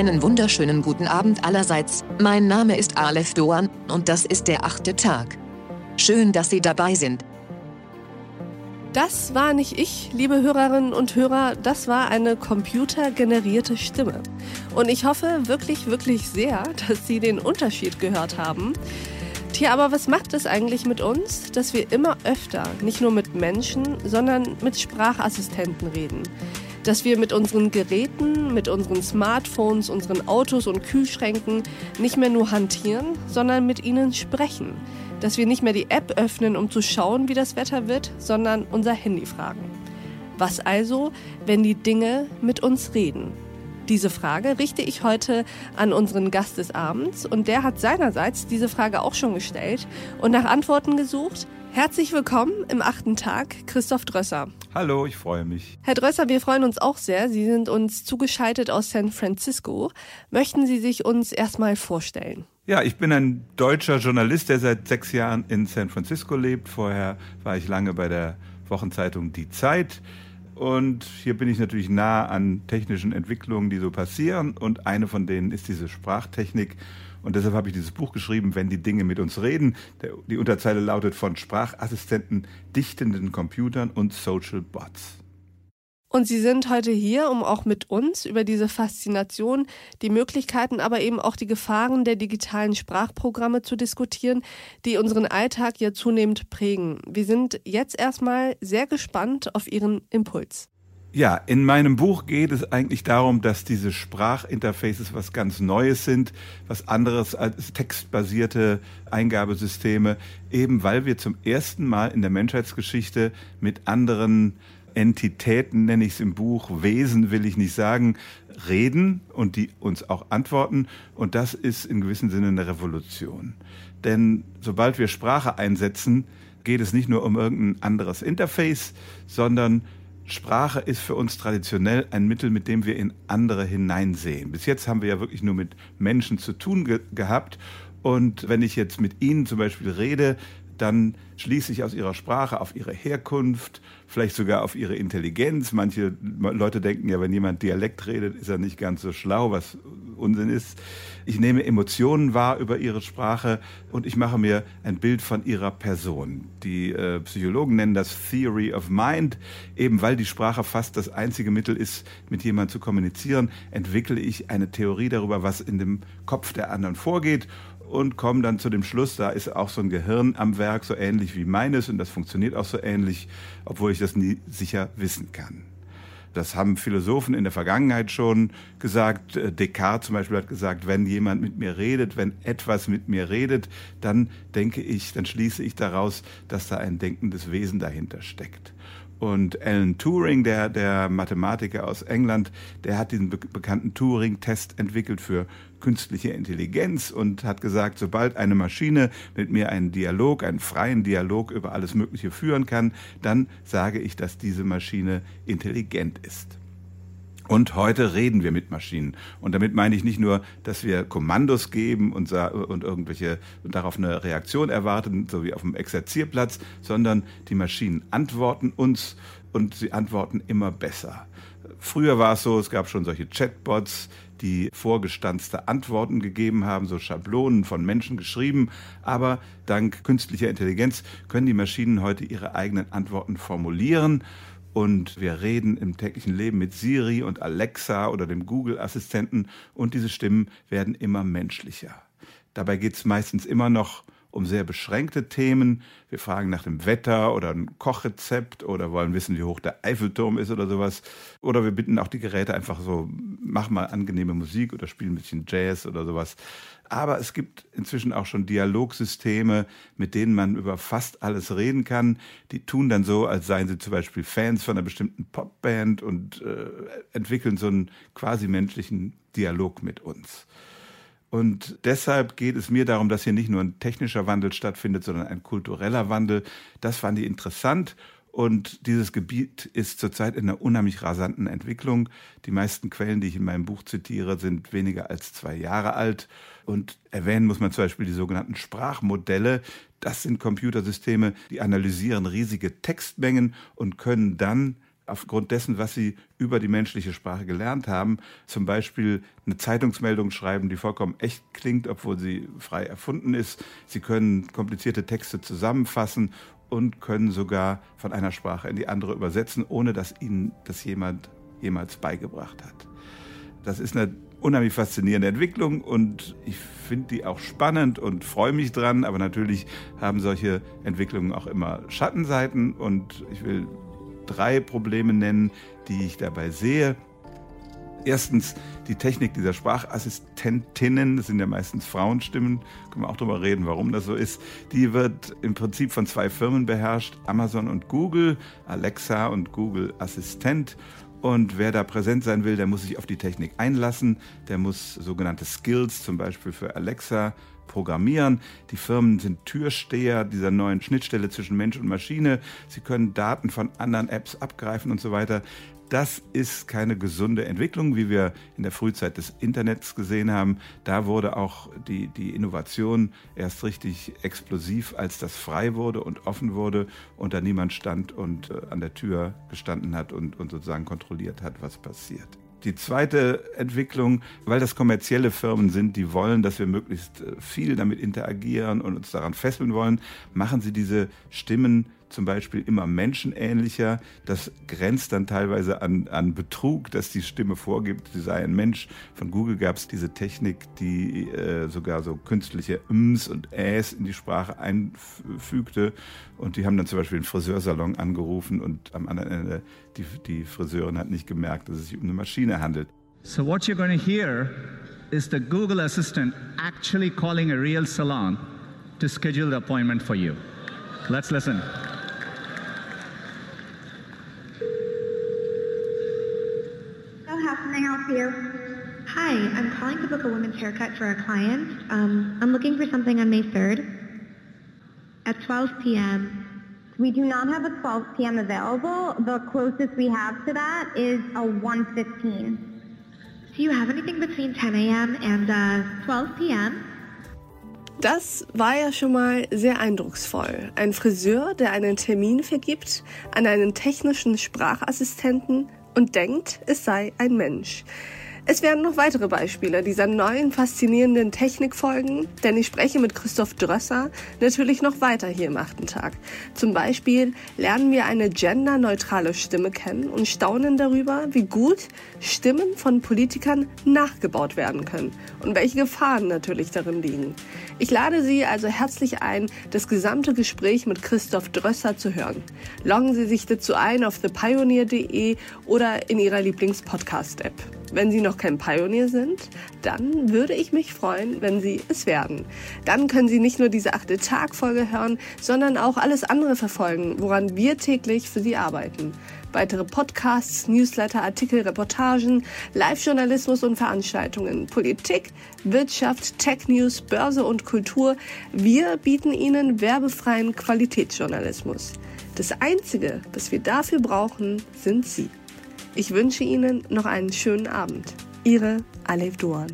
Einen wunderschönen guten Abend allerseits. Mein Name ist Aleph Doan und das ist der achte Tag. Schön, dass Sie dabei sind. Das war nicht ich, liebe Hörerinnen und Hörer, das war eine computergenerierte Stimme. Und ich hoffe wirklich, wirklich sehr, dass Sie den Unterschied gehört haben. Tja, aber was macht es eigentlich mit uns, dass wir immer öfter nicht nur mit Menschen, sondern mit Sprachassistenten reden? Dass wir mit unseren Geräten, mit unseren Smartphones, unseren Autos und Kühlschränken nicht mehr nur hantieren, sondern mit ihnen sprechen. Dass wir nicht mehr die App öffnen, um zu schauen, wie das Wetter wird, sondern unser Handy fragen. Was also, wenn die Dinge mit uns reden? Diese Frage richte ich heute an unseren Gast des Abends und der hat seinerseits diese Frage auch schon gestellt und nach Antworten gesucht. Herzlich willkommen im achten Tag, Christoph Drösser. Hallo, ich freue mich. Herr Drösser, wir freuen uns auch sehr. Sie sind uns zugeschaltet aus San Francisco. Möchten Sie sich uns erstmal vorstellen? Ja, ich bin ein deutscher Journalist, der seit sechs Jahren in San Francisco lebt. Vorher war ich lange bei der Wochenzeitung Die Zeit. Und hier bin ich natürlich nah an technischen Entwicklungen, die so passieren. Und eine von denen ist diese Sprachtechnik. Und deshalb habe ich dieses Buch geschrieben, wenn die Dinge mit uns reden. Die Unterzeile lautet von Sprachassistenten, dichtenden Computern und Social Bots. Und Sie sind heute hier, um auch mit uns über diese Faszination, die Möglichkeiten, aber eben auch die Gefahren der digitalen Sprachprogramme zu diskutieren, die unseren Alltag ja zunehmend prägen. Wir sind jetzt erstmal sehr gespannt auf Ihren Impuls. Ja, in meinem Buch geht es eigentlich darum, dass diese Sprachinterfaces was ganz Neues sind, was anderes als textbasierte Eingabesysteme, eben weil wir zum ersten Mal in der Menschheitsgeschichte mit anderen Entitäten, nenne ich es im Buch, Wesen will ich nicht sagen, reden und die uns auch antworten. Und das ist in gewissem Sinne eine Revolution. Denn sobald wir Sprache einsetzen, geht es nicht nur um irgendein anderes Interface, sondern Sprache ist für uns traditionell ein Mittel, mit dem wir in andere hineinsehen. Bis jetzt haben wir ja wirklich nur mit Menschen zu tun ge gehabt. Und wenn ich jetzt mit Ihnen zum Beispiel rede, dann schließe ich aus ihrer Sprache auf ihre Herkunft, vielleicht sogar auf ihre Intelligenz. Manche Leute denken ja, wenn jemand Dialekt redet, ist er nicht ganz so schlau, was Unsinn ist. Ich nehme Emotionen wahr über ihre Sprache und ich mache mir ein Bild von ihrer Person. Die äh, Psychologen nennen das Theory of Mind. Eben weil die Sprache fast das einzige Mittel ist, mit jemandem zu kommunizieren, entwickle ich eine Theorie darüber, was in dem Kopf der anderen vorgeht und komme dann zu dem Schluss, da ist auch so ein Gehirn am Werk, so ähnlich wie meines und das funktioniert auch so ähnlich, obwohl ich das nie sicher wissen kann. Das haben Philosophen in der Vergangenheit schon gesagt. Äh, Descartes zum Beispiel hat gesagt, wenn jemand mit mir redet, wenn etwas mit mir redet, dann denke ich, dann schließe ich daraus, dass da ein denkendes Wesen dahinter steckt. Und Alan Turing, der, der Mathematiker aus England, der hat diesen be bekannten Turing-Test entwickelt für künstliche Intelligenz und hat gesagt, sobald eine Maschine mit mir einen Dialog, einen freien Dialog über alles Mögliche führen kann, dann sage ich, dass diese Maschine intelligent ist. Und heute reden wir mit Maschinen. Und damit meine ich nicht nur, dass wir Kommandos geben und, und irgendwelche und darauf eine Reaktion erwarten, so wie auf dem Exerzierplatz, sondern die Maschinen antworten uns und sie antworten immer besser. Früher war es so, es gab schon solche Chatbots, die vorgestanzte Antworten gegeben haben, so Schablonen von Menschen geschrieben. Aber dank künstlicher Intelligenz können die Maschinen heute ihre eigenen Antworten formulieren und wir reden im täglichen Leben mit Siri und Alexa oder dem Google-Assistenten und diese Stimmen werden immer menschlicher. Dabei geht es meistens immer noch sehr beschränkte Themen. Wir fragen nach dem Wetter oder ein Kochrezept oder wollen wissen, wie hoch der Eiffelturm ist oder sowas. Oder wir bitten auch die Geräte einfach so, mach mal angenehme Musik oder spiel ein bisschen Jazz oder sowas. Aber es gibt inzwischen auch schon Dialogsysteme, mit denen man über fast alles reden kann. Die tun dann so, als seien sie zum Beispiel Fans von einer bestimmten Popband und äh, entwickeln so einen quasi menschlichen Dialog mit uns. Und deshalb geht es mir darum, dass hier nicht nur ein technischer Wandel stattfindet, sondern ein kultureller Wandel. Das fand ich interessant. Und dieses Gebiet ist zurzeit in einer unheimlich rasanten Entwicklung. Die meisten Quellen, die ich in meinem Buch zitiere, sind weniger als zwei Jahre alt. Und erwähnen muss man zum Beispiel die sogenannten Sprachmodelle. Das sind Computersysteme, die analysieren riesige Textmengen und können dann aufgrund dessen, was sie über die menschliche Sprache gelernt haben, zum Beispiel eine Zeitungsmeldung schreiben, die vollkommen echt klingt, obwohl sie frei erfunden ist. Sie können komplizierte Texte zusammenfassen und können sogar von einer Sprache in die andere übersetzen, ohne dass ihnen das jemand jemals beigebracht hat. Das ist eine unheimlich faszinierende Entwicklung und ich finde die auch spannend und freue mich dran, aber natürlich haben solche Entwicklungen auch immer Schattenseiten und ich will drei Probleme nennen, die ich dabei sehe. Erstens die Technik dieser Sprachassistentinnen, das sind ja meistens Frauenstimmen, können wir auch darüber reden, warum das so ist. Die wird im Prinzip von zwei Firmen beherrscht, Amazon und Google, Alexa und Google Assistent. Und wer da präsent sein will, der muss sich auf die Technik einlassen, der muss sogenannte Skills, zum Beispiel für Alexa, programmieren. Die Firmen sind Türsteher dieser neuen Schnittstelle zwischen Mensch und Maschine. Sie können Daten von anderen Apps abgreifen und so weiter. Das ist keine gesunde Entwicklung, wie wir in der Frühzeit des Internets gesehen haben. Da wurde auch die, die Innovation erst richtig explosiv, als das frei wurde und offen wurde und da niemand stand und äh, an der Tür gestanden hat und, und sozusagen kontrolliert hat, was passiert. Die zweite Entwicklung, weil das kommerzielle Firmen sind, die wollen, dass wir möglichst äh, viel damit interagieren und uns daran fesseln wollen, machen sie diese Stimmen zum Beispiel immer menschenähnlicher. Das grenzt dann teilweise an, an Betrug, dass die Stimme vorgibt, sie sei ein Mensch. Von Google gab es diese Technik, die äh, sogar so künstliche Ms und Äs in die Sprache einfügte. Und die haben dann zum Beispiel den Friseursalon angerufen und am anderen Ende die, die Friseurin hat nicht gemerkt, dass es sich um eine Maschine handelt. So what you're going to hear is the Google Assistant actually calling a real salon to schedule the appointment for you. Let's listen. You? Hi, I'm calling to book a women's haircut for a client. Um, I'm looking for something on May 3rd at 12 p.m. We do not have a 12 p.m. available. The closest we have to that is a 1.15. Do you have anything between 10 a.m. and uh, 12 p.m.? Das war ja schon mal sehr eindrucksvoll. Ein Friseur, der einen Termin vergibt an einen technischen Sprachassistenten, und denkt, es sei ein Mensch. Es werden noch weitere Beispiele dieser neuen faszinierenden Technik folgen, denn ich spreche mit Christoph Drösser natürlich noch weiter hier im achten Tag. Zum Beispiel lernen wir eine genderneutrale Stimme kennen und staunen darüber, wie gut Stimmen von Politikern nachgebaut werden können und welche Gefahren natürlich darin liegen. Ich lade Sie also herzlich ein, das gesamte Gespräch mit Christoph Drösser zu hören. Loggen Sie sich dazu ein auf thepioneer.de oder in Ihrer Lieblingspodcast-App. Wenn Sie noch kein Pionier sind, dann würde ich mich freuen, wenn Sie es werden. Dann können Sie nicht nur diese achte Tagfolge hören, sondern auch alles andere verfolgen, woran wir täglich für Sie arbeiten. Weitere Podcasts, Newsletter, Artikel, Reportagen, Live-Journalismus und Veranstaltungen, Politik, Wirtschaft, Tech-News, Börse und Kultur. Wir bieten Ihnen werbefreien Qualitätsjournalismus. Das Einzige, was wir dafür brauchen, sind Sie. Ich wünsche Ihnen noch einen schönen Abend. Ihre Alef Duan.